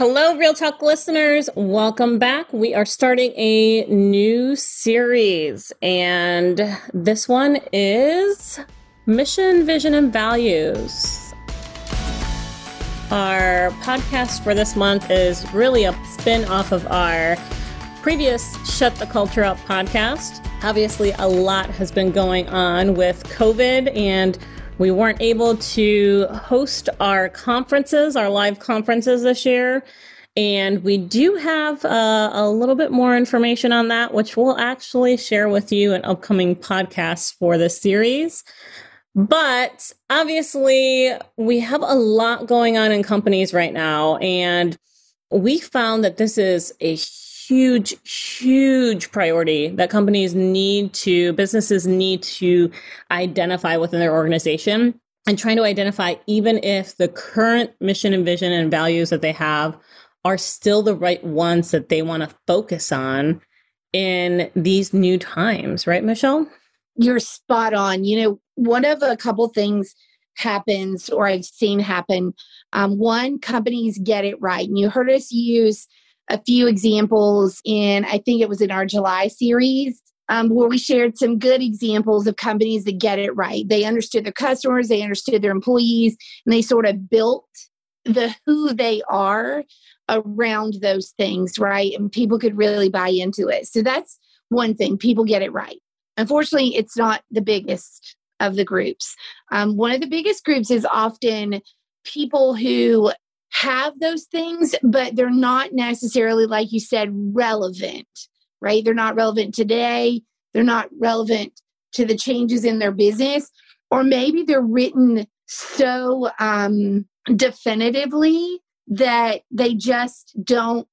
Hello, Real Talk listeners. Welcome back. We are starting a new series, and this one is Mission, Vision, and Values. Our podcast for this month is really a spin off of our previous Shut the Culture Up podcast. Obviously, a lot has been going on with COVID and we weren't able to host our conferences, our live conferences this year. And we do have uh, a little bit more information on that, which we'll actually share with you in upcoming podcasts for this series. But obviously, we have a lot going on in companies right now. And we found that this is a huge, huge priority that companies need to, businesses need to identify within their organization and trying to identify even if the current mission and vision and values that they have are still the right ones that they want to focus on in these new times, right, Michelle? You're spot on. You know, one of a couple things happens or I've seen happen. Um, one, companies get it right. And you heard us use a few examples in, I think it was in our July series, um, where we shared some good examples of companies that get it right. They understood their customers, they understood their employees, and they sort of built the who they are around those things, right? And people could really buy into it. So that's one thing, people get it right. Unfortunately, it's not the biggest of the groups. Um, one of the biggest groups is often people who have those things, but they're not necessarily, like you said, relevant, right? They're not relevant today. They're not relevant to the changes in their business. Or maybe they're written so um, definitively that they just don't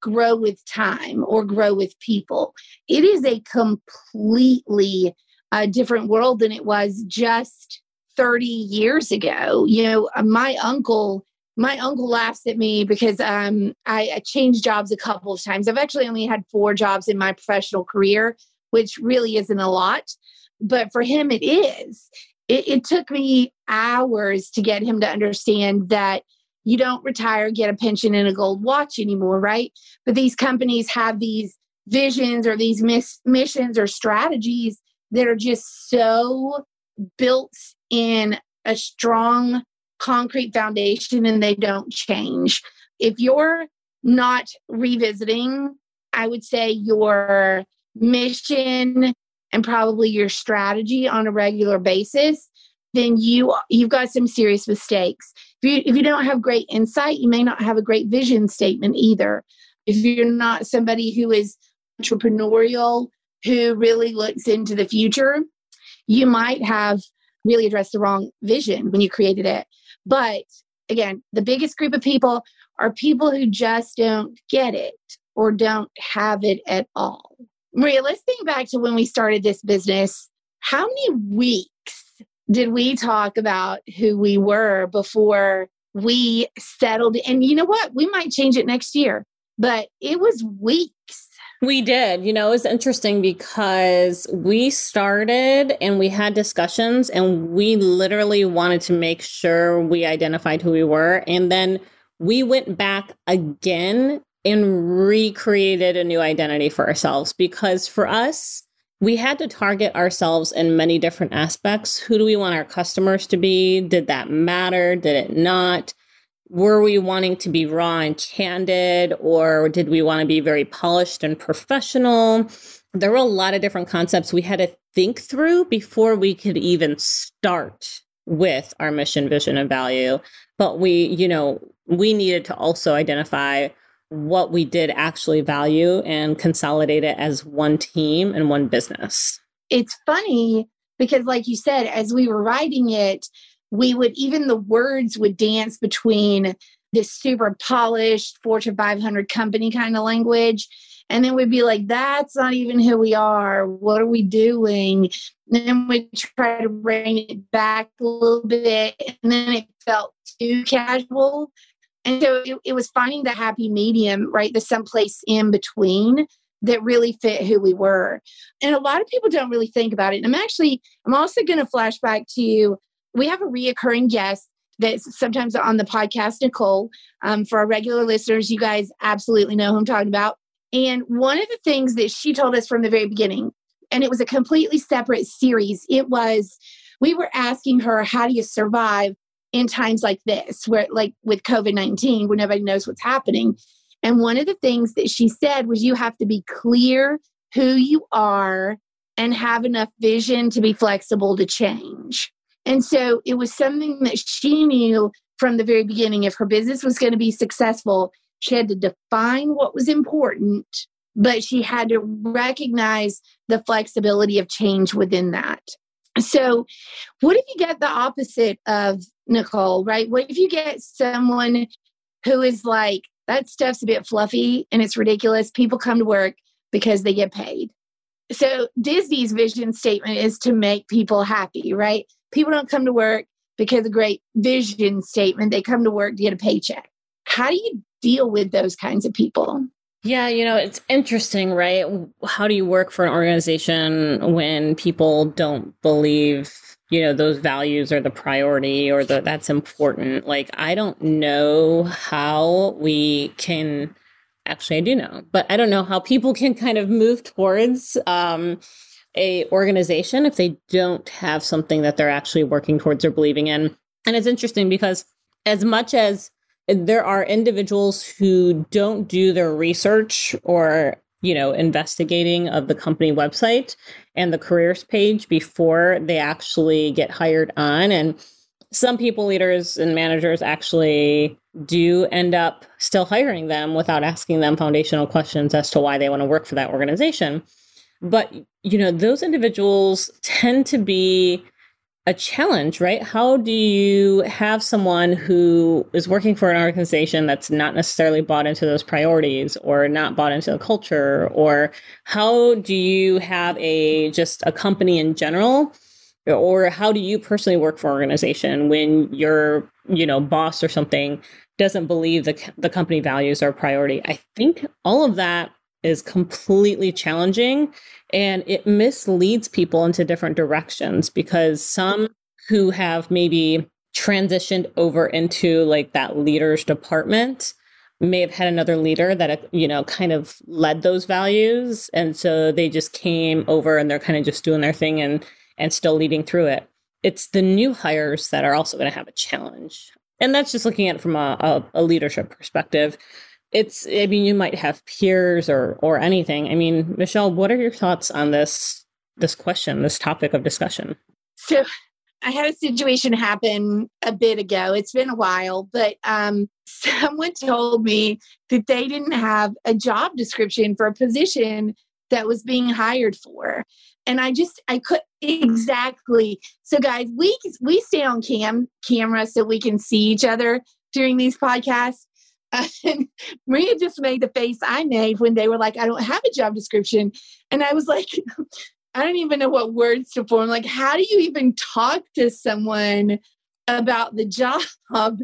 grow with time or grow with people. It is a completely uh, different world than it was just 30 years ago. You know, my uncle my uncle laughs at me because um, I, I, changed jobs a couple of times. I've actually only had four jobs in my professional career, which really isn't a lot. But for him, it is. It, it took me hours to get him to understand that you don't retire, get a pension, and a gold watch anymore, right? But these companies have these visions or these miss, missions or strategies that are just so built in a strong concrete foundation and they don't change. If you're not revisiting, I would say your mission and probably your strategy on a regular basis, then you you've got some serious mistakes. If you if you don't have great insight, you may not have a great vision statement either. If you're not somebody who is entrepreneurial, who really looks into the future, you might have really addressed the wrong vision when you created it. But again, the biggest group of people are people who just don't get it or don't have it at all. Maria, let's think back to when we started this business. How many weeks did we talk about who we were before we settled? And you know what? We might change it next year, but it was weeks we did. You know, it was interesting because we started and we had discussions and we literally wanted to make sure we identified who we were. And then we went back again and recreated a new identity for ourselves because for us, we had to target ourselves in many different aspects. Who do we want our customers to be? Did that matter? Did it not? Were we wanting to be raw and candid or did we want to be very polished and professional? There were a lot of different concepts we had to think through before we could even start with our mission vision and value. But we you know we needed to also identify what we did actually value and consolidate it as one team and one business. It's funny because like you said as we were writing it we would even the words would dance between this super polished Fortune 500 company kind of language. And then we'd be like, that's not even who we are. What are we doing? And then we'd try to bring it back a little bit. And then it felt too casual. And so it, it was finding the happy medium, right? The someplace in between that really fit who we were. And a lot of people don't really think about it. And I'm actually, I'm also going to flash back to we have a reoccurring guest that's sometimes on the podcast, Nicole. Um, for our regular listeners, you guys absolutely know who I'm talking about. And one of the things that she told us from the very beginning, and it was a completely separate series, it was we were asking her, How do you survive in times like this, where, like with COVID 19, where nobody knows what's happening? And one of the things that she said was, You have to be clear who you are and have enough vision to be flexible to change. And so it was something that she knew from the very beginning if her business was going to be successful, she had to define what was important, but she had to recognize the flexibility of change within that. So, what if you get the opposite of Nicole, right? What if you get someone who is like, that stuff's a bit fluffy and it's ridiculous. People come to work because they get paid. So, Disney's vision statement is to make people happy, right? People don't come to work because a great vision statement. They come to work to get a paycheck. How do you deal with those kinds of people? Yeah, you know, it's interesting, right? How do you work for an organization when people don't believe, you know, those values are the priority or that that's important? Like, I don't know how we can actually, I do know, but I don't know how people can kind of move towards um, a organization if they don't have something that they're actually working towards or believing in. And it's interesting because as much as there are individuals who don't do their research or you know investigating of the company website and the careers page before they actually get hired on and some people leaders and managers actually do end up still hiring them without asking them foundational questions as to why they want to work for that organization but, you know, those individuals tend to be a challenge, right? How do you have someone who is working for an organization that's not necessarily bought into those priorities or not bought into the culture? Or how do you have a just a company in general? Or how do you personally work for an organization when your, you know, boss or something doesn't believe the, the company values are a priority? I think all of that is completely challenging and it misleads people into different directions because some who have maybe transitioned over into like that leaders department may have had another leader that you know kind of led those values and so they just came over and they're kind of just doing their thing and and still leading through it. It's the new hires that are also going to have a challenge. And that's just looking at it from a, a, a leadership perspective it's i mean you might have peers or or anything. I mean michelle what are your thoughts on this this question this topic of discussion? So i had a situation happen a bit ago. It's been a while but um someone told me that they didn't have a job description for a position that was being hired for. And i just i could exactly. So guys we we stay on cam camera so we can see each other during these podcasts and Maria just made the face I made when they were like, I don't have a job description. And I was like, I don't even know what words to form. Like, how do you even talk to someone about the job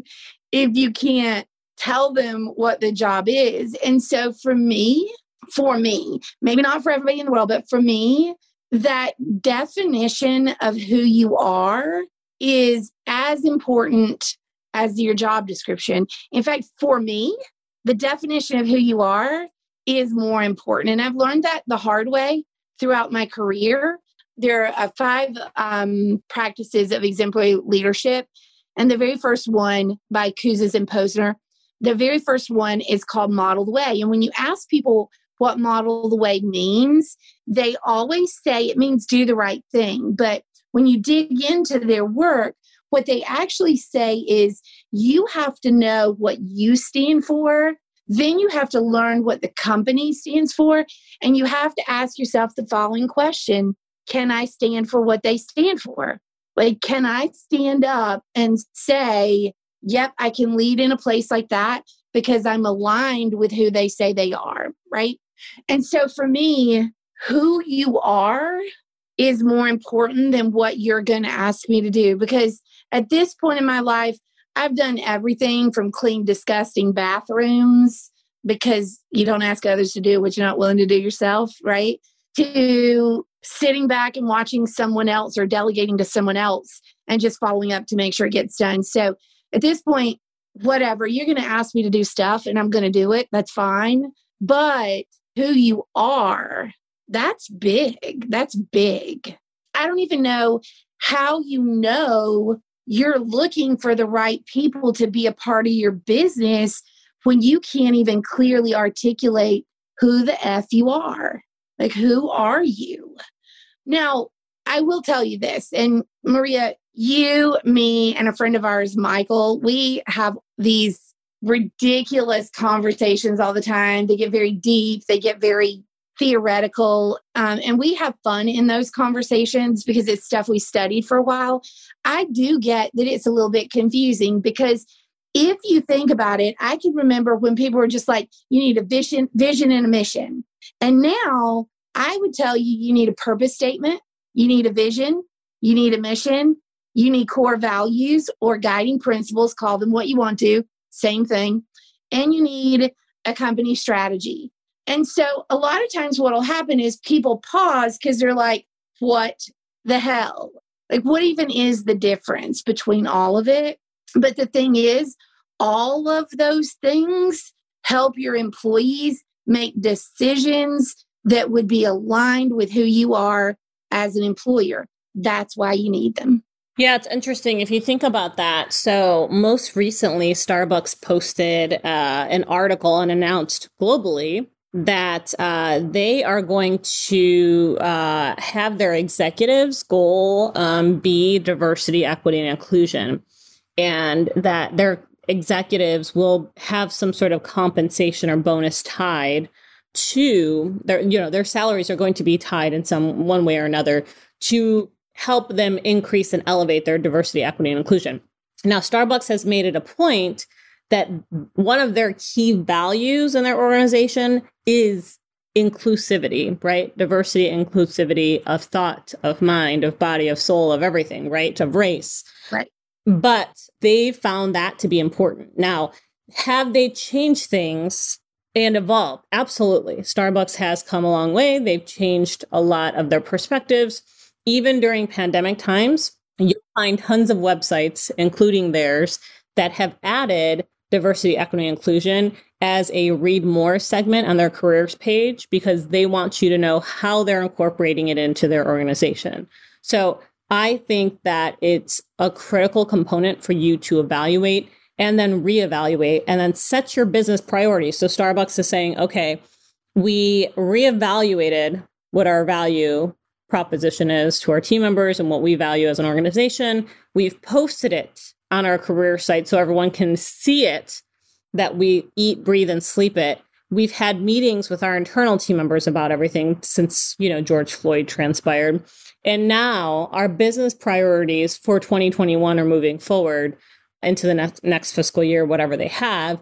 if you can't tell them what the job is? And so for me, for me, maybe not for everybody in the world, but for me, that definition of who you are is as important as your job description. In fact, for me, the definition of who you are is more important. And I've learned that the hard way throughout my career. There are uh, five um, practices of exemplary leadership. And the very first one by Kouzes and Posner, the very first one is called Model the Way. And when you ask people what model the way means, they always say it means do the right thing. But when you dig into their work, what they actually say is you have to know what you stand for. Then you have to learn what the company stands for. And you have to ask yourself the following question Can I stand for what they stand for? Like, can I stand up and say, Yep, I can lead in a place like that because I'm aligned with who they say they are, right? And so for me, who you are is more important than what you're going to ask me to do because at this point in my life, I've done everything from clean disgusting bathrooms because you don't ask others to do what you're not willing to do yourself, right? To sitting back and watching someone else or delegating to someone else and just following up to make sure it gets done. So at this point, whatever, you're going to ask me to do stuff and I'm going to do it. That's fine. But who you are, that's big. That's big. I don't even know how you know you're looking for the right people to be a part of your business when you can't even clearly articulate who the F you are. Like, who are you? Now, I will tell you this, and Maria, you, me, and a friend of ours, Michael, we have these ridiculous conversations all the time. They get very deep, they get very theoretical, um, and we have fun in those conversations because it's stuff we studied for a while. I do get that it's a little bit confusing because if you think about it, I can remember when people were just like, you need a vision, vision and a mission. And now I would tell you, you need a purpose statement, you need a vision, you need a mission, you need core values or guiding principles, call them what you want to, same thing. And you need a company strategy. And so a lot of times what will happen is people pause because they're like, what the hell? Like, what even is the difference between all of it? But the thing is, all of those things help your employees make decisions that would be aligned with who you are as an employer. That's why you need them. Yeah, it's interesting if you think about that. So, most recently, Starbucks posted uh, an article and announced globally that uh, they are going to uh, have their executives' goal um, be diversity, equity, and inclusion, and that their executives will have some sort of compensation or bonus tied to their, you know, their salaries are going to be tied in some one way or another to help them increase and elevate their diversity, equity, and inclusion. Now, Starbucks has made it a point that one of their key values in their organization is inclusivity, right? Diversity, inclusivity of thought, of mind, of body, of soul, of everything, right? Of race. Right. But they found that to be important. Now, have they changed things and evolved? Absolutely. Starbucks has come a long way. They've changed a lot of their perspectives even during pandemic times, you'll find tons of websites, including theirs, that have added diversity, equity, inclusion as a read more segment on their careers page because they want you to know how they're incorporating it into their organization. So I think that it's a critical component for you to evaluate and then reevaluate and then set your business priorities. So Starbucks is saying, okay, we reevaluated what our value proposition is to our team members and what we value as an organization. We've posted it on our career site so everyone can see it that we eat, breathe, and sleep it. We've had meetings with our internal team members about everything since, you know, George Floyd transpired. And now our business priorities for 2021 are moving forward into the next, next fiscal year, whatever they have,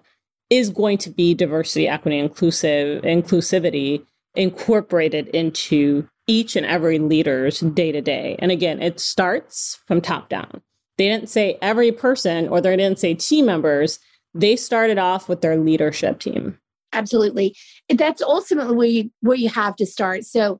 is going to be diversity, equity, inclusive, inclusivity incorporated into each and every leader's day to day. And again, it starts from top down. They didn't say every person or they didn't say team members. They started off with their leadership team. Absolutely. That's ultimately where you where you have to start. So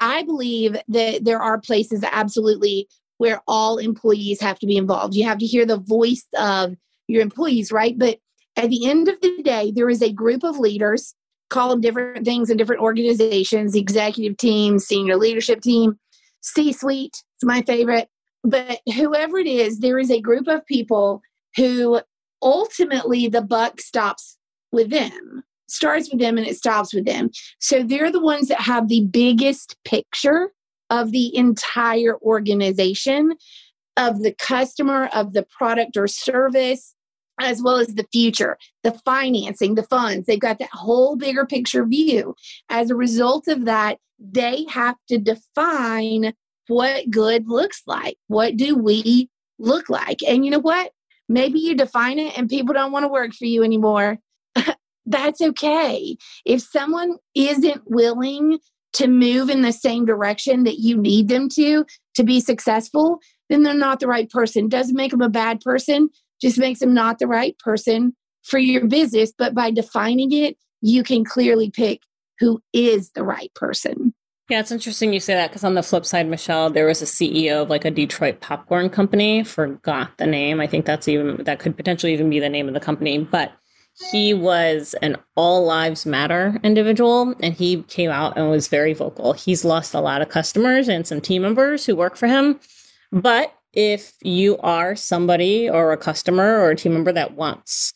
I believe that there are places absolutely where all employees have to be involved. You have to hear the voice of your employees, right? But at the end of the day, there is a group of leaders call them different things in different organizations executive team senior leadership team c suite it's my favorite but whoever it is there is a group of people who ultimately the buck stops with them starts with them and it stops with them so they're the ones that have the biggest picture of the entire organization of the customer of the product or service as well as the future, the financing, the funds. They've got that whole bigger picture view. As a result of that, they have to define what good looks like. What do we look like? And you know what? Maybe you define it and people don't want to work for you anymore. That's okay. If someone isn't willing to move in the same direction that you need them to to be successful, then they're not the right person. Doesn't make them a bad person just makes them not the right person for your business. But by defining it, you can clearly pick who is the right person. Yeah, it's interesting you say that because on the flip side, Michelle, there was a CEO of like a Detroit popcorn company. Forgot the name. I think that's even that could potentially even be the name of the company, but he was an all lives matter individual and he came out and was very vocal. He's lost a lot of customers and some team members who work for him. But if you are somebody or a customer or a team member that wants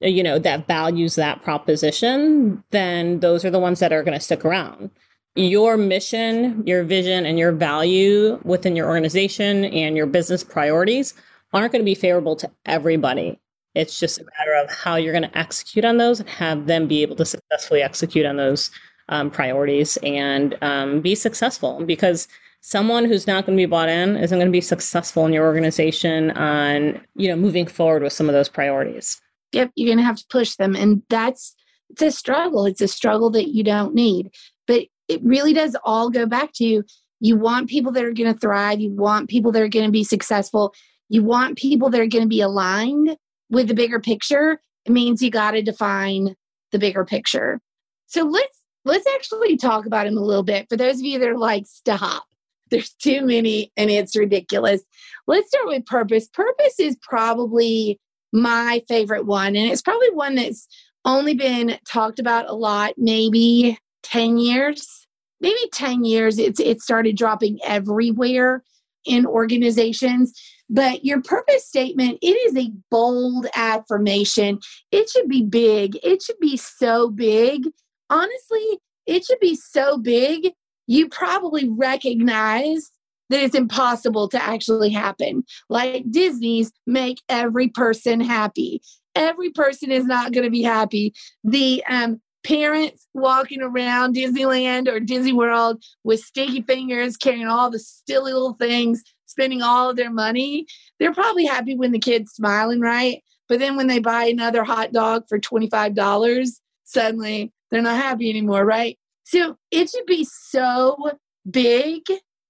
you know that values that proposition then those are the ones that are going to stick around your mission your vision and your value within your organization and your business priorities aren't going to be favorable to everybody it's just a matter of how you're going to execute on those and have them be able to successfully execute on those um, priorities and um, be successful. Because someone who's not going to be bought in isn't going to be successful in your organization on you know moving forward with some of those priorities. Yep, you're going to have to push them, and that's it's a struggle. It's a struggle that you don't need, but it really does all go back to you You want people that are going to thrive. You want people that are going to be successful. You want people that are going to be aligned with the bigger picture, it means you got to define the bigger picture. So let's let's actually talk about him a little bit. For those of you that are like, stop, there's too many and it's ridiculous. Let's start with purpose. Purpose is probably my favorite one, and it's probably one that's only been talked about a lot, maybe 10 years. Maybe 10 years, it's it started dropping everywhere in organizations. But your purpose statement, it is a bold affirmation. It should be big. It should be so big. Honestly, it should be so big. You probably recognize that it's impossible to actually happen. Like Disney's make every person happy. Every person is not going to be happy. The um, parents walking around Disneyland or Disney World with sticky fingers, carrying all the silly little things spending all of their money, they're probably happy when the kid's smiling, right? But then when they buy another hot dog for $25, suddenly they're not happy anymore, right? So it should be so big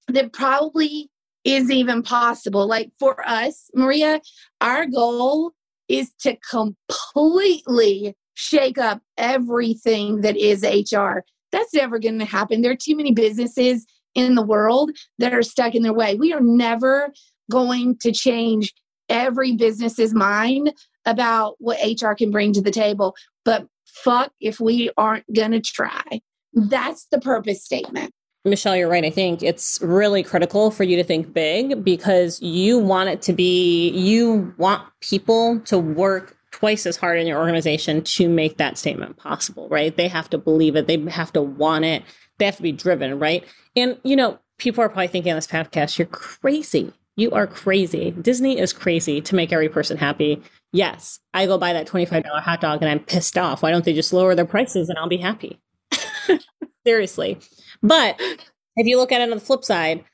that probably is even possible. Like for us, Maria, our goal is to completely shake up everything that is HR. That's never going to happen. There are too many businesses in the world that are stuck in their way. We are never going to change every business's mind about what HR can bring to the table. But fuck if we aren't going to try. That's the purpose statement. Michelle, you're right. I think it's really critical for you to think big because you want it to be, you want people to work twice as hard in your organization to make that statement possible, right? They have to believe it, they have to want it, they have to be driven, right? And, you know, people are probably thinking on this podcast, you're crazy. You are crazy. Disney is crazy to make every person happy. Yes, I go buy that $25 hot dog and I'm pissed off. Why don't they just lower their prices and I'll be happy? Seriously. But if you look at it on the flip side,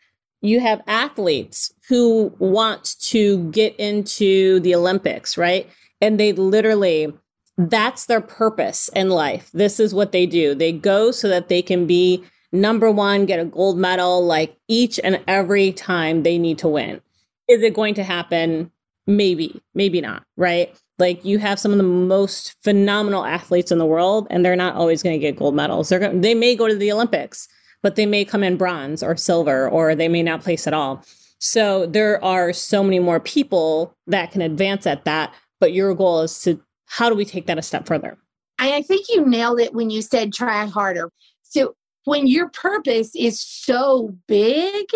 you have athletes who want to get into the Olympics, right? And they literally, that's their purpose in life. This is what they do. They go so that they can be number one, get a gold medal like each and every time they need to win. Is it going to happen? Maybe, maybe not, right? Like you have some of the most phenomenal athletes in the world, and they're not always going to get gold medals. They're going, they may go to the Olympics, but they may come in bronze or silver, or they may not place at all. So there are so many more people that can advance at that. But your goal is to how do we take that a step further? I think you nailed it when you said try harder. So when your purpose is so big,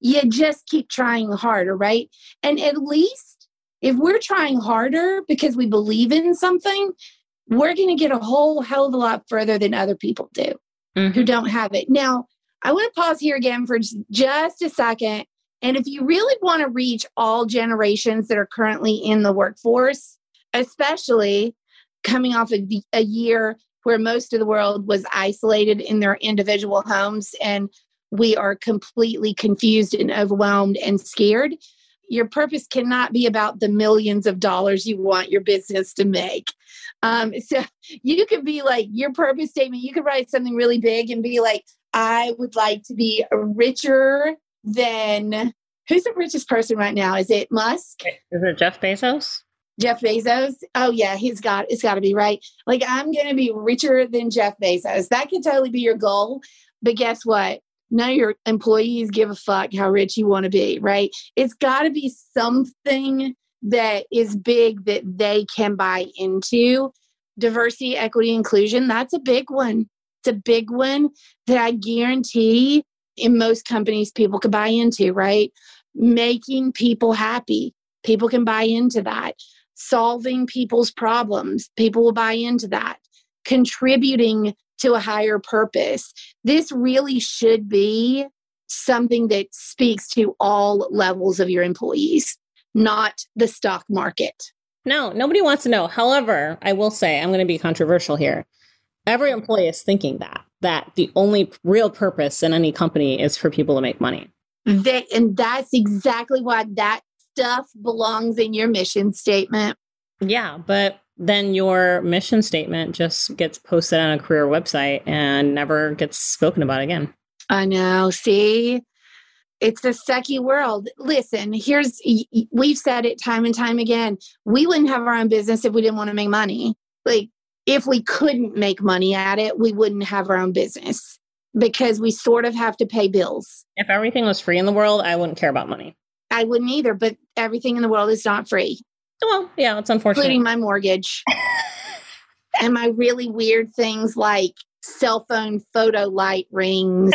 you just keep trying harder, right? And at least if we're trying harder because we believe in something, we're going to get a whole hell of a lot further than other people do mm-hmm. who don't have it. Now, I want to pause here again for just a second. And if you really want to reach all generations that are currently in the workforce, especially coming off of a year where most of the world was isolated in their individual homes and we are completely confused and overwhelmed and scared. Your purpose cannot be about the millions of dollars you want your business to make. Um, so you could be like, your purpose statement, you could write something really big and be like, I would like to be a richer than who's the richest person right now? Is it Musk? Is it Jeff Bezos? Jeff Bezos. Oh yeah, he's got it's got to be right. Like I'm going to be richer than Jeff Bezos. That could totally be your goal. But guess what? none of your employees give a fuck how rich you want to be, right? It's got to be something that is big that they can buy into. Diversity, equity, inclusion, that's a big one. It's a big one that I guarantee in most companies people could buy into, right? Making people happy. People can buy into that. Solving people's problems. People will buy into that. Contributing to a higher purpose. This really should be something that speaks to all levels of your employees, not the stock market. No, nobody wants to know. However, I will say, I'm going to be controversial here. Every employee is thinking that, that the only real purpose in any company is for people to make money. And that's exactly why that stuff belongs in your mission statement. Yeah, but then your mission statement just gets posted on a career website and never gets spoken about again. I know. See, it's a sucky world. Listen, here's we've said it time and time again. We wouldn't have our own business if we didn't want to make money. Like if we couldn't make money at it, we wouldn't have our own business because we sort of have to pay bills. If everything was free in the world, I wouldn't care about money. I wouldn't either, but everything in the world is not free. Well, yeah, it's unfortunate. Including my mortgage. and my really weird things like cell phone photo light rings.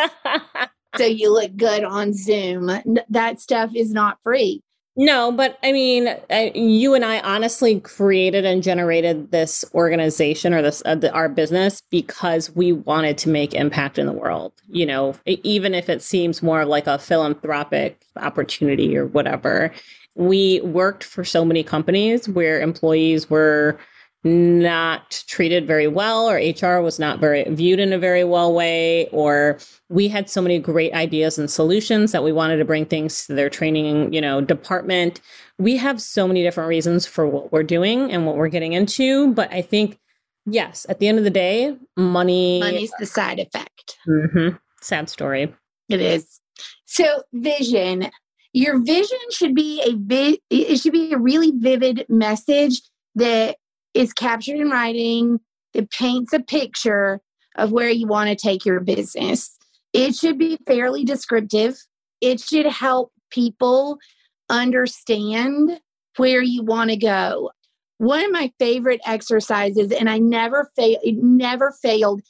so you look good on Zoom. That stuff is not free. No, but I mean, I, you and I honestly created and generated this organization or this uh, the, our business because we wanted to make impact in the world. You know, even if it seems more of like a philanthropic opportunity or whatever we worked for so many companies where employees were not treated very well or HR was not very viewed in a very well way or we had so many great ideas and solutions that we wanted to bring things to their training, you know, department. We have so many different reasons for what we're doing and what we're getting into, but I think yes, at the end of the day, money money's the side effect. Mm-hmm. Sad story. It is. So, vision your vision should be a vi- it should be a really vivid message that is captured in writing it paints a picture of where you want to take your business. It should be fairly descriptive. It should help people understand where you want to go. One of my favorite exercises and i never fail it never failed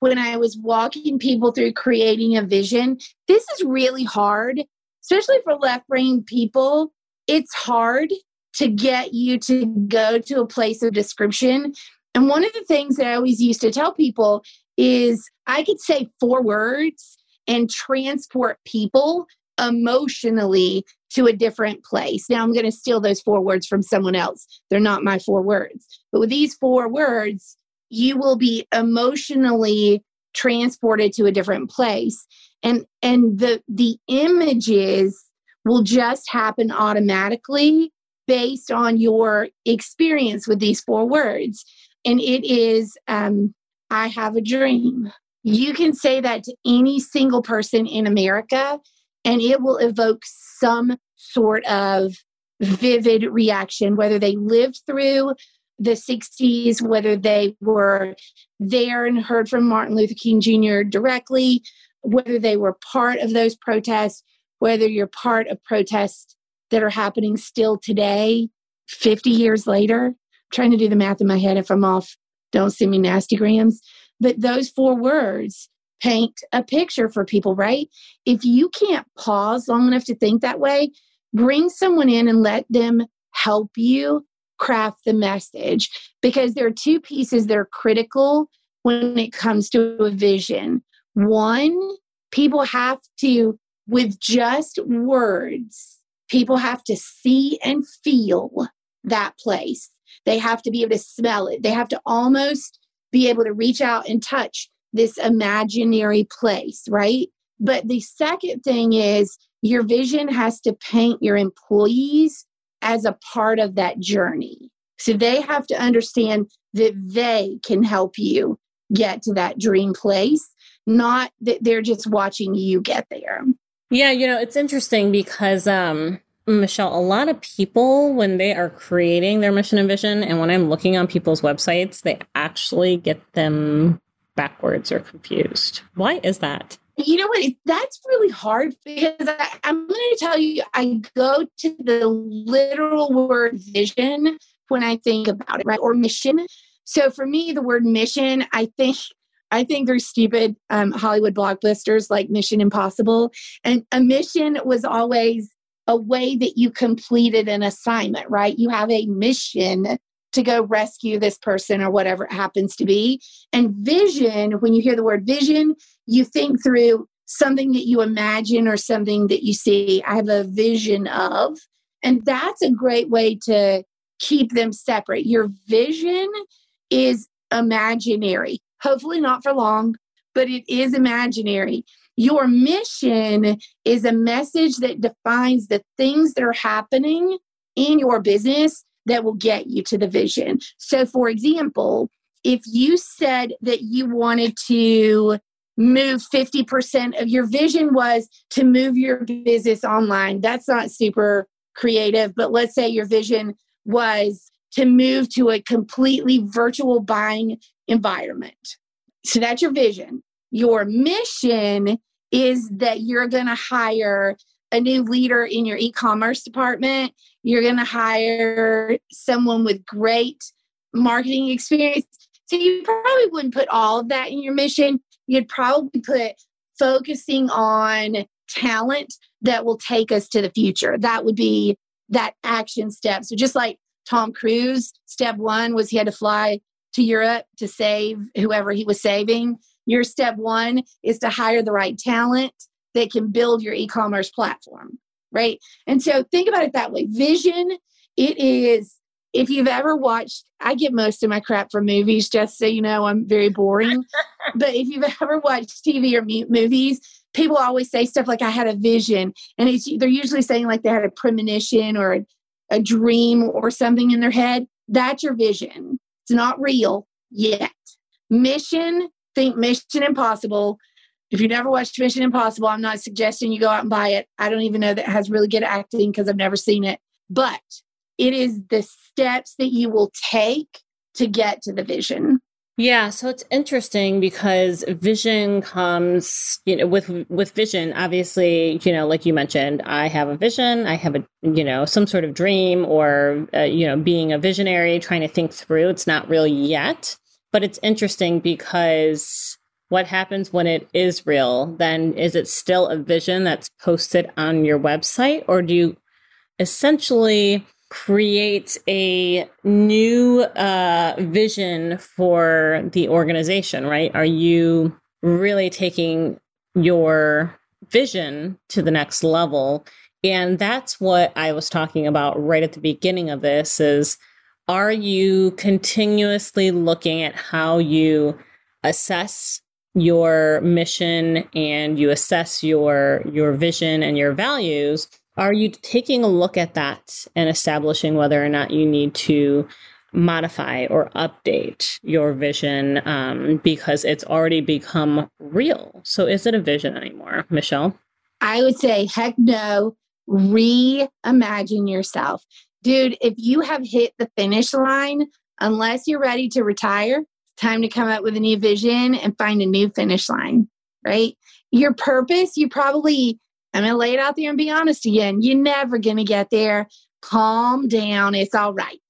when i was walking people through creating a vision this is really hard especially for left brain people, it's hard to get you to go to a place of description. And one of the things that I always used to tell people is I could say four words and transport people emotionally to a different place. Now I'm going to steal those four words from someone else. They're not my four words. But with these four words, you will be emotionally transported to a different place and and the the images will just happen automatically based on your experience with these four words and it is um, i have a dream you can say that to any single person in america and it will evoke some sort of vivid reaction whether they lived through the 60s, whether they were there and heard from Martin Luther King Jr. directly, whether they were part of those protests, whether you're part of protests that are happening still today, 50 years later. I'm trying to do the math in my head. If I'm off, don't send me nasty grams. But those four words paint a picture for people, right? If you can't pause long enough to think that way, bring someone in and let them help you craft the message because there are two pieces that are critical when it comes to a vision. One, people have to, with just words, people have to see and feel that place. They have to be able to smell it. They have to almost be able to reach out and touch this imaginary place, right? But the second thing is your vision has to paint your employees as a part of that journey. So they have to understand that they can help you get to that dream place, not that they're just watching you get there. Yeah, you know, it's interesting because um Michelle, a lot of people when they are creating their mission and vision and when I'm looking on people's websites, they actually get them backwards or confused. Why is that? You know what? That's really hard because I, I'm going to tell you, I go to the literal word vision when I think about it, right? Or mission. So for me, the word mission, I think I think they're stupid um, Hollywood blockbusters like Mission Impossible. And a mission was always a way that you completed an assignment, right? You have a mission to go rescue this person or whatever it happens to be. And vision, when you hear the word vision, you think through something that you imagine or something that you see. I have a vision of. And that's a great way to keep them separate. Your vision is imaginary, hopefully not for long, but it is imaginary. Your mission is a message that defines the things that are happening in your business that will get you to the vision. So, for example, if you said that you wanted to move 50% of your vision was to move your business online, that's not super creative, but let's say your vision was to move to a completely virtual buying environment. So that's your vision. Your mission is that you're going to hire a new leader in your e commerce department. You're going to hire someone with great marketing experience. So you probably wouldn't put all of that in your mission. You'd probably put focusing on talent that will take us to the future. That would be that action step. So just like Tom Cruise, step one was he had to fly to Europe to save whoever he was saving. Your step one is to hire the right talent that can build your e commerce platform, right? And so think about it that way. Vision, it is, if you've ever watched, I get most of my crap from movies, just so you know, I'm very boring. but if you've ever watched TV or movies, people always say stuff like, I had a vision. And it's, they're usually saying like they had a premonition or a, a dream or something in their head. That's your vision. It's not real yet. Mission, think Mission Impossible. If you never watched Mission Impossible, I'm not suggesting you go out and buy it. I don't even know that has really good acting because I've never seen it. But it is the steps that you will take to get to the vision. Yeah, so it's interesting because vision comes, you know, with with vision, obviously, you know, like you mentioned, I have a vision, I have a, you know, some sort of dream or uh, you know, being a visionary, trying to think through. It's not real yet, but it's interesting because what happens when it is real? Then is it still a vision that's posted on your website or do you essentially create a new uh, vision for the organization, right? Are you really taking your vision to the next level? And that's what I was talking about right at the beginning of this is are you continuously looking at how you assess your mission and you assess your your vision and your values are you taking a look at that and establishing whether or not you need to modify or update your vision um, because it's already become real? So, is it a vision anymore, Michelle? I would say, heck no. Reimagine yourself. Dude, if you have hit the finish line, unless you're ready to retire, time to come up with a new vision and find a new finish line, right? Your purpose, you probably I'm going to lay it out there and be honest again. You're never going to get there. Calm down. It's all right.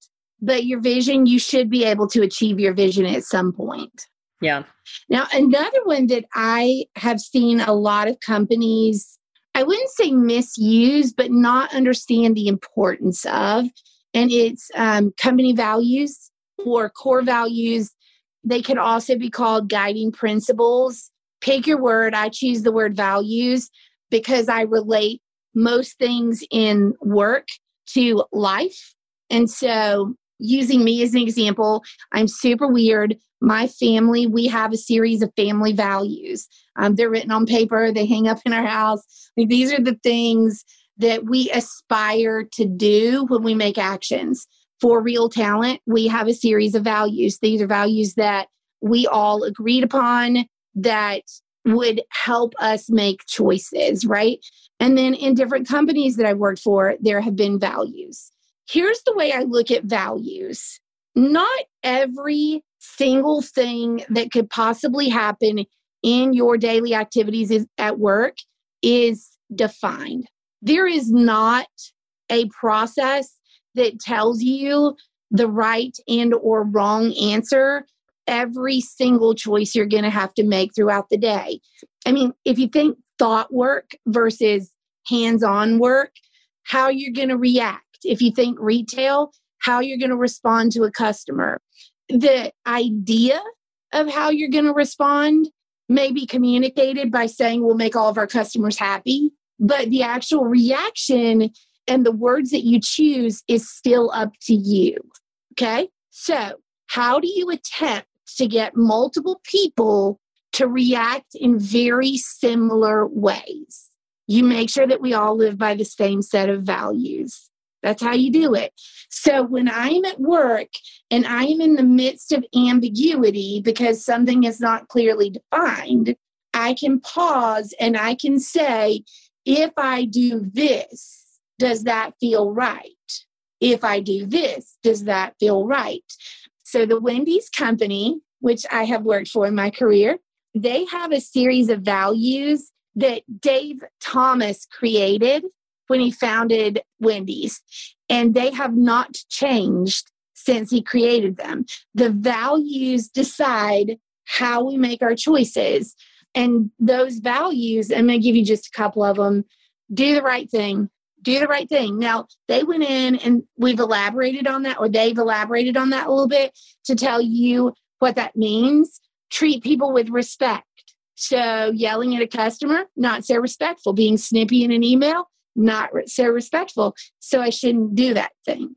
But your vision, you should be able to achieve your vision at some point. Yeah. Now, another one that I have seen a lot of companies, I wouldn't say misuse, but not understand the importance of, and it's um, company values or core values. They can also be called guiding principles. Pick your word. I choose the word values because I relate most things in work to life. And so, using me as an example, I'm super weird. My family, we have a series of family values. Um, they're written on paper, they hang up in our house. Like, these are the things that we aspire to do when we make actions. For real talent, we have a series of values. These are values that we all agreed upon that would help us make choices, right? And then in different companies that I've worked for, there have been values. Here's the way I look at values not every single thing that could possibly happen in your daily activities is, at work is defined. There is not a process that tells you the right and or wrong answer every single choice you're going to have to make throughout the day. I mean, if you think thought work versus hands-on work, how you're going to react. If you think retail, how you're going to respond to a customer. The idea of how you're going to respond may be communicated by saying we'll make all of our customers happy, but the actual reaction and the words that you choose is still up to you. Okay. So, how do you attempt to get multiple people to react in very similar ways? You make sure that we all live by the same set of values. That's how you do it. So when I'm at work and I am in the midst of ambiguity because something is not clearly defined, I can pause and I can say, if I do this, does that feel right? If I do this, does that feel right? So the Wendy's company, which I have worked for in my career, they have a series of values that Dave Thomas created when he founded Wendy's, and they have not changed since he created them. The values decide how we make our choices. And those values, I'm going to give you just a couple of them do the right thing, do the right thing. Now, they went in and we've elaborated on that, or they've elaborated on that a little bit to tell you what that means. Treat people with respect. So, yelling at a customer, not so respectful. Being snippy in an email, not so respectful. So I shouldn't do that thing.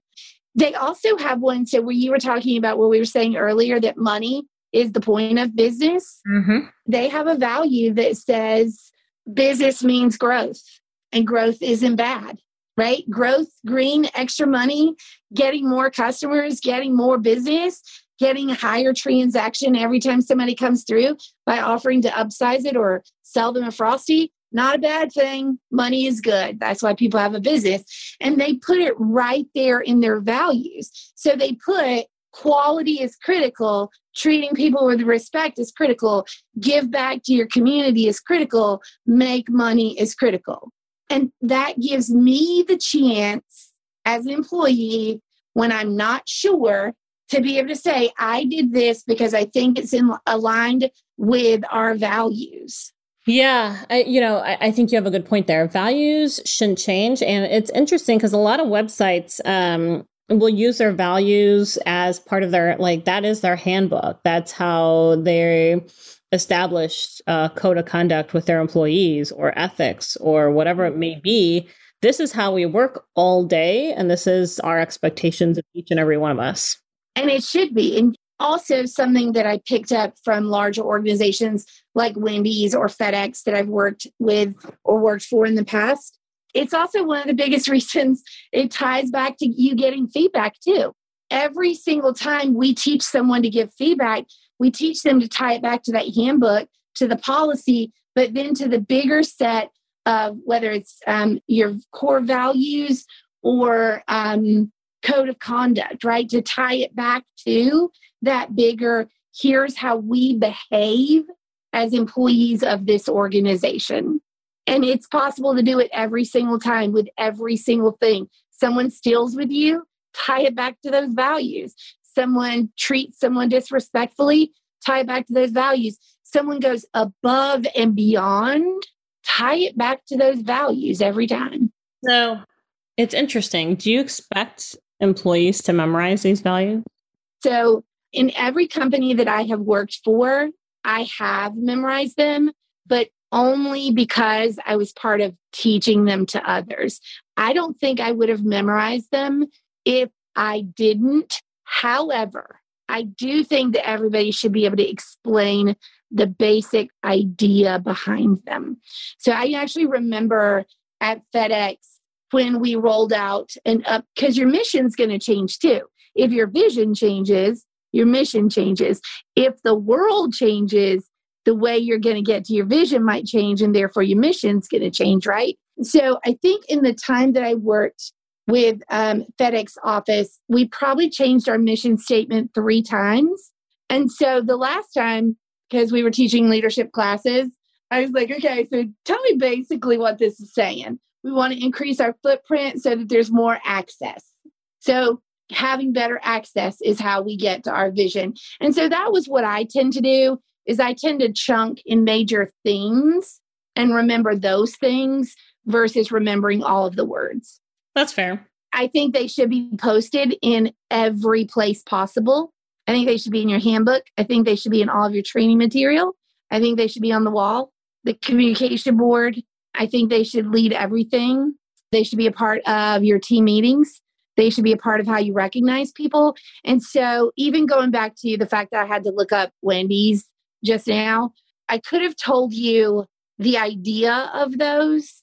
They also have one. So where you were talking about what we were saying earlier that money is the point of business. Mm-hmm. They have a value that says business means growth and growth isn't bad, right? Growth, green, extra money, getting more customers, getting more business, getting higher transaction every time somebody comes through by offering to upsize it or sell them a frosty not a bad thing. Money is good. That's why people have a business. And they put it right there in their values. So they put quality is critical, treating people with respect is critical, give back to your community is critical, make money is critical. And that gives me the chance as an employee when I'm not sure to be able to say, I did this because I think it's in, aligned with our values. Yeah, I, you know, I, I, think you have a good point there. Values shouldn't change, and it's interesting because a lot of websites um, will use their values as part of their like that is their handbook. That's how they establish a uh, code of conduct with their employees or ethics or whatever it may be. This is how we work all day, and this is our expectations of each and every one of us. And it should be. And also something that I picked up from larger organizations like Wendy's or FedEx that I've worked with or worked for in the past. It's also one of the biggest reasons it ties back to you getting feedback too. Every single time we teach someone to give feedback, we teach them to tie it back to that handbook, to the policy, but then to the bigger set of whether it's um, your core values or um, code of conduct, right? To tie it back to that bigger, here's how we behave as employees of this organization. And it's possible to do it every single time with every single thing. Someone steals with you, tie it back to those values. Someone treats someone disrespectfully, tie it back to those values. Someone goes above and beyond, tie it back to those values every time. So it's interesting. Do you expect employees to memorize these values? So in every company that I have worked for, I have memorized them, but only because I was part of teaching them to others. I don't think I would have memorized them if I didn't. However, I do think that everybody should be able to explain the basic idea behind them. So I actually remember at FedEx when we rolled out and up because your mission's going to change too. If your vision changes, your mission changes. If the world changes, the way you're going to get to your vision might change, and therefore your mission's going to change, right? So I think in the time that I worked with um, FedEx office, we probably changed our mission statement three times. And so the last time because we were teaching leadership classes. I was like, okay, so tell me basically what this is saying. We want to increase our footprint so that there's more access. So having better access is how we get to our vision. And so that was what I tend to do is I tend to chunk in major themes and remember those things versus remembering all of the words. That's fair. I think they should be posted in every place possible. I think they should be in your handbook. I think they should be in all of your training material. I think they should be on the wall, the communication board. I think they should lead everything. They should be a part of your team meetings. They should be a part of how you recognize people. And so, even going back to the fact that I had to look up Wendy's just now, I could have told you the idea of those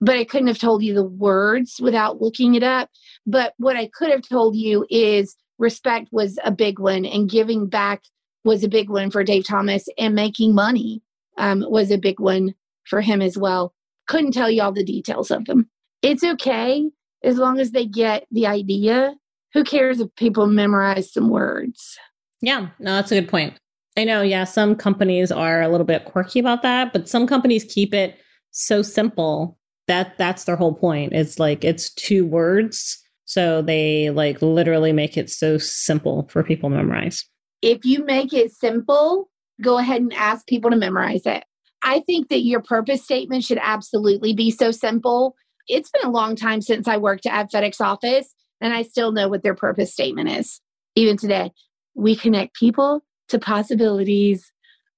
but I couldn't have told you the words without looking it up. But what I could have told you is respect was a big one, and giving back was a big one for Dave Thomas, and making money um, was a big one for him as well. Couldn't tell you all the details of them. It's okay as long as they get the idea. Who cares if people memorize some words? Yeah, no, that's a good point. I know, yeah, some companies are a little bit quirky about that, but some companies keep it so simple that that's their whole point. It's like it's two words. So they like literally make it so simple for people to memorize. If you make it simple, go ahead and ask people to memorize it. I think that your purpose statement should absolutely be so simple. It's been a long time since I worked at FedEx office, and I still know what their purpose statement is, even today. We connect people to possibilities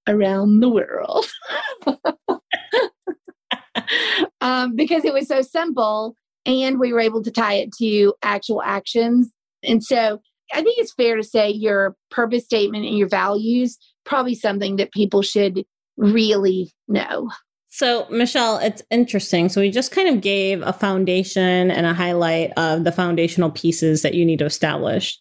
around the world. um, because it was so simple and we were able to tie it to actual actions. And so I think it's fair to say your purpose statement and your values probably something that people should really know. So, Michelle, it's interesting. So, we just kind of gave a foundation and a highlight of the foundational pieces that you need to establish.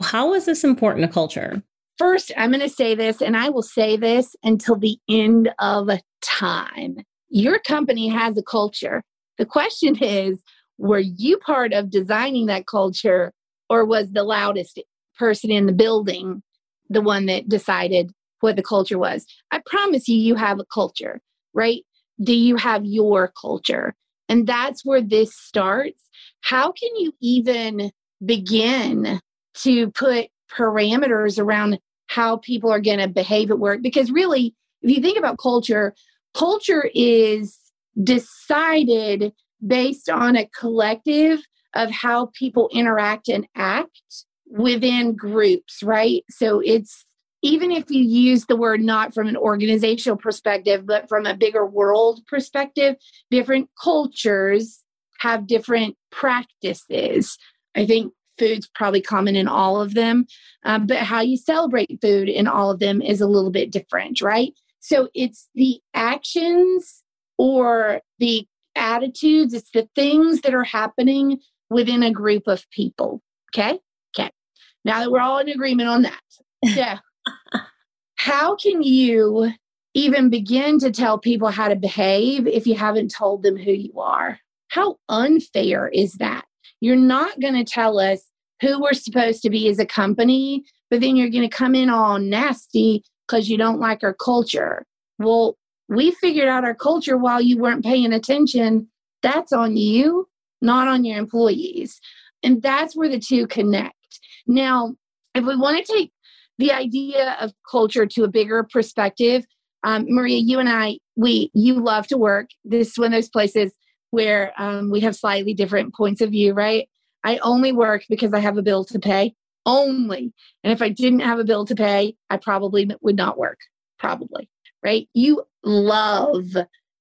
How is this important to culture? First, I'm going to say this, and I will say this until the end of time your company has a culture. The question is, were you part of designing that culture or was the loudest person in the building the one that decided what the culture was? I promise you, you have a culture, right? Do you have your culture? And that's where this starts. How can you even begin to put parameters around how people are going to behave at work? Because really, if you think about culture, culture is decided based on a collective of how people interact and act within groups, right? So it's even if you use the word not from an organizational perspective, but from a bigger world perspective, different cultures have different practices. I think food's probably common in all of them, um, but how you celebrate food in all of them is a little bit different, right? So it's the actions or the attitudes, it's the things that are happening within a group of people. Okay. Okay. Now that we're all in agreement on that. Yeah. how can you even begin to tell people how to behave if you haven't told them who you are? How unfair is that? You're not going to tell us who we're supposed to be as a company, but then you're going to come in all nasty because you don't like our culture. Well, we figured out our culture while you weren't paying attention. That's on you, not on your employees. And that's where the two connect. Now, if we want to take the idea of culture to a bigger perspective, um, Maria, you and I, we you love to work. This is one of those places where um, we have slightly different points of view, right? I only work because I have a bill to pay only. And if I didn't have a bill to pay, I probably would not work. Probably, right? You love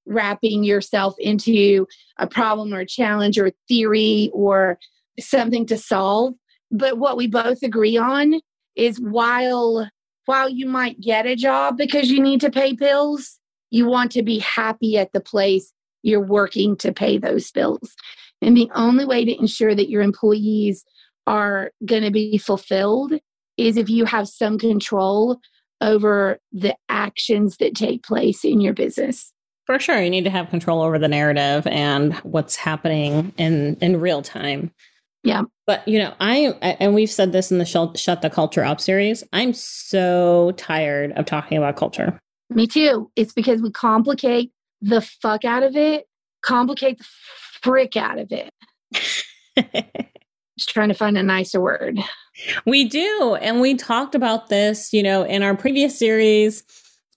wrapping yourself into a problem or a challenge or a theory or something to solve. But what we both agree on is while while you might get a job because you need to pay bills, you want to be happy at the place you're working to pay those bills. And the only way to ensure that your employees are going to be fulfilled is if you have some control over the actions that take place in your business. For sure, you need to have control over the narrative and what's happening in in real time. Yeah. But, you know, I, and we've said this in the Shut the Culture Up series, I'm so tired of talking about culture. Me too. It's because we complicate the fuck out of it, complicate the frick out of it. Just trying to find a nicer word. We do. And we talked about this, you know, in our previous series.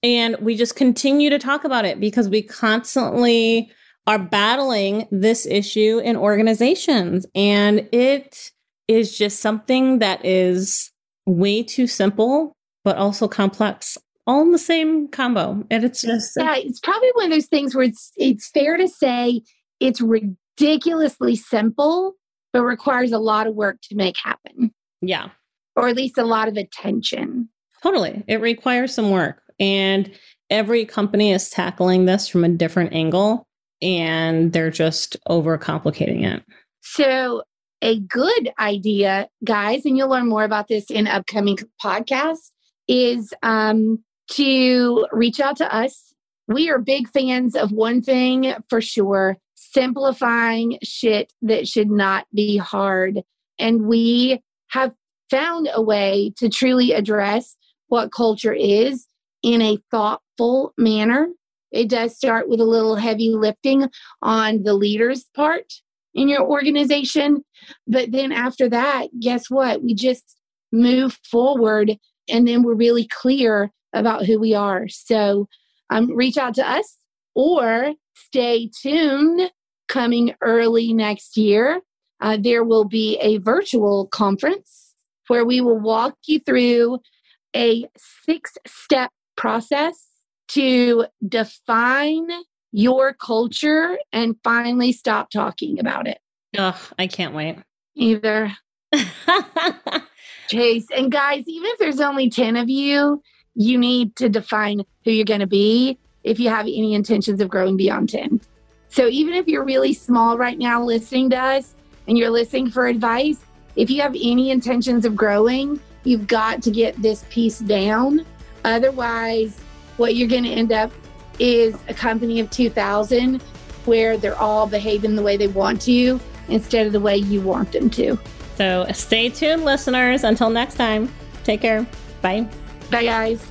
And we just continue to talk about it because we constantly are battling this issue in organizations. And it is just something that is way too simple, but also complex, all in the same combo. And it's just Yeah, it's probably one of those things where it's it's fair to say it's ridiculously simple, but requires a lot of work to make happen. Yeah. Or at least a lot of attention. Totally. It requires some work. And every company is tackling this from a different angle and they're just overcomplicating it. So, a good idea, guys, and you'll learn more about this in upcoming podcasts, is um, to reach out to us. We are big fans of one thing for sure simplifying shit that should not be hard. And we have found a way to truly address what culture is in a thoughtful manner. It does start with a little heavy lifting on the leader's part in your organization. But then after that, guess what? We just move forward and then we're really clear about who we are. So um, reach out to us or stay tuned coming early next year. Uh, there will be a virtual conference where we will walk you through a six step process to define your culture and finally stop talking about it. Oh, I can't wait. Either. Chase. And guys, even if there's only 10 of you, you need to define who you're going to be if you have any intentions of growing beyond 10. So even if you're really small right now listening to us and you're listening for advice, if you have any intentions of growing, you've got to get this piece down. Otherwise, what you're going to end up is a company of 2000 where they're all behaving the way they want to instead of the way you want them to. So stay tuned, listeners. Until next time, take care. Bye. Bye, guys.